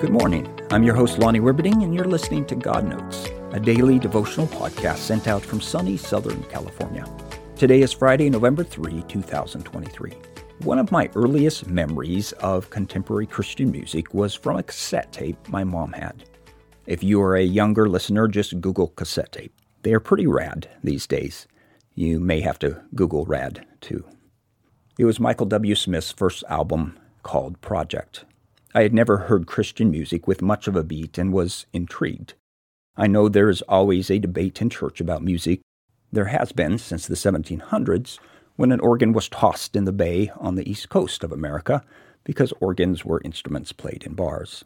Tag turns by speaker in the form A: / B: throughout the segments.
A: Good morning. I'm your host, Lonnie Wibberding, and you're listening to God Notes, a daily devotional podcast sent out from sunny Southern California. Today is Friday, November 3, 2023. One of my earliest memories of contemporary Christian music was from a cassette tape my mom had. If you are a younger listener, just Google cassette tape. They are pretty rad these days. You may have to Google rad too. It was Michael W. Smith's first album called Project. I had never heard Christian music with much of a beat and was intrigued. I know there is always a debate in church about music. There has been since the 1700s, when an organ was tossed in the bay on the east coast of America because organs were instruments played in bars.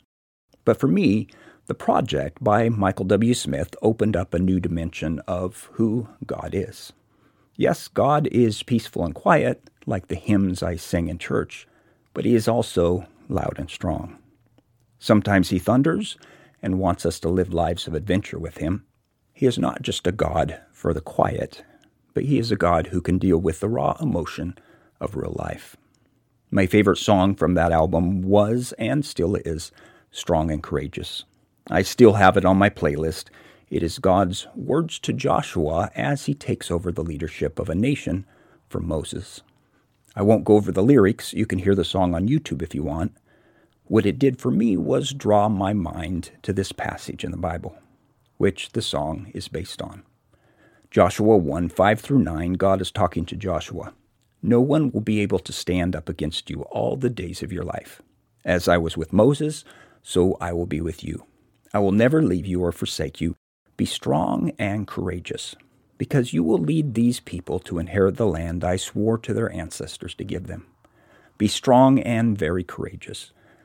A: But for me, the project by Michael W. Smith opened up a new dimension of who God is. Yes, God is peaceful and quiet, like the hymns I sing in church, but He is also loud and strong. Sometimes he thunders and wants us to live lives of adventure with him. He is not just a God for the quiet, but he is a God who can deal with the raw emotion of real life. My favorite song from that album was and still is Strong and Courageous. I still have it on my playlist. It is God's words to Joshua as he takes over the leadership of a nation from Moses. I won't go over the lyrics. You can hear the song on YouTube if you want. What it did for me was draw my mind to this passage in the Bible, which the song is based on. Joshua 1 5 through 9, God is talking to Joshua. No one will be able to stand up against you all the days of your life. As I was with Moses, so I will be with you. I will never leave you or forsake you. Be strong and courageous, because you will lead these people to inherit the land I swore to their ancestors to give them. Be strong and very courageous.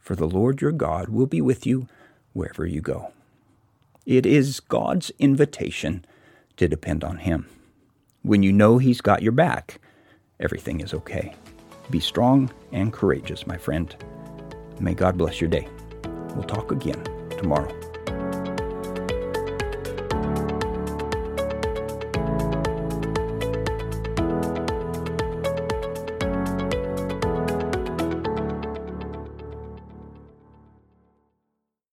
A: for the Lord your God will be with you wherever you go. It is God's invitation to depend on Him. When you know He's got your back, everything is okay. Be strong and courageous, my friend. May God bless your day. We'll talk again tomorrow.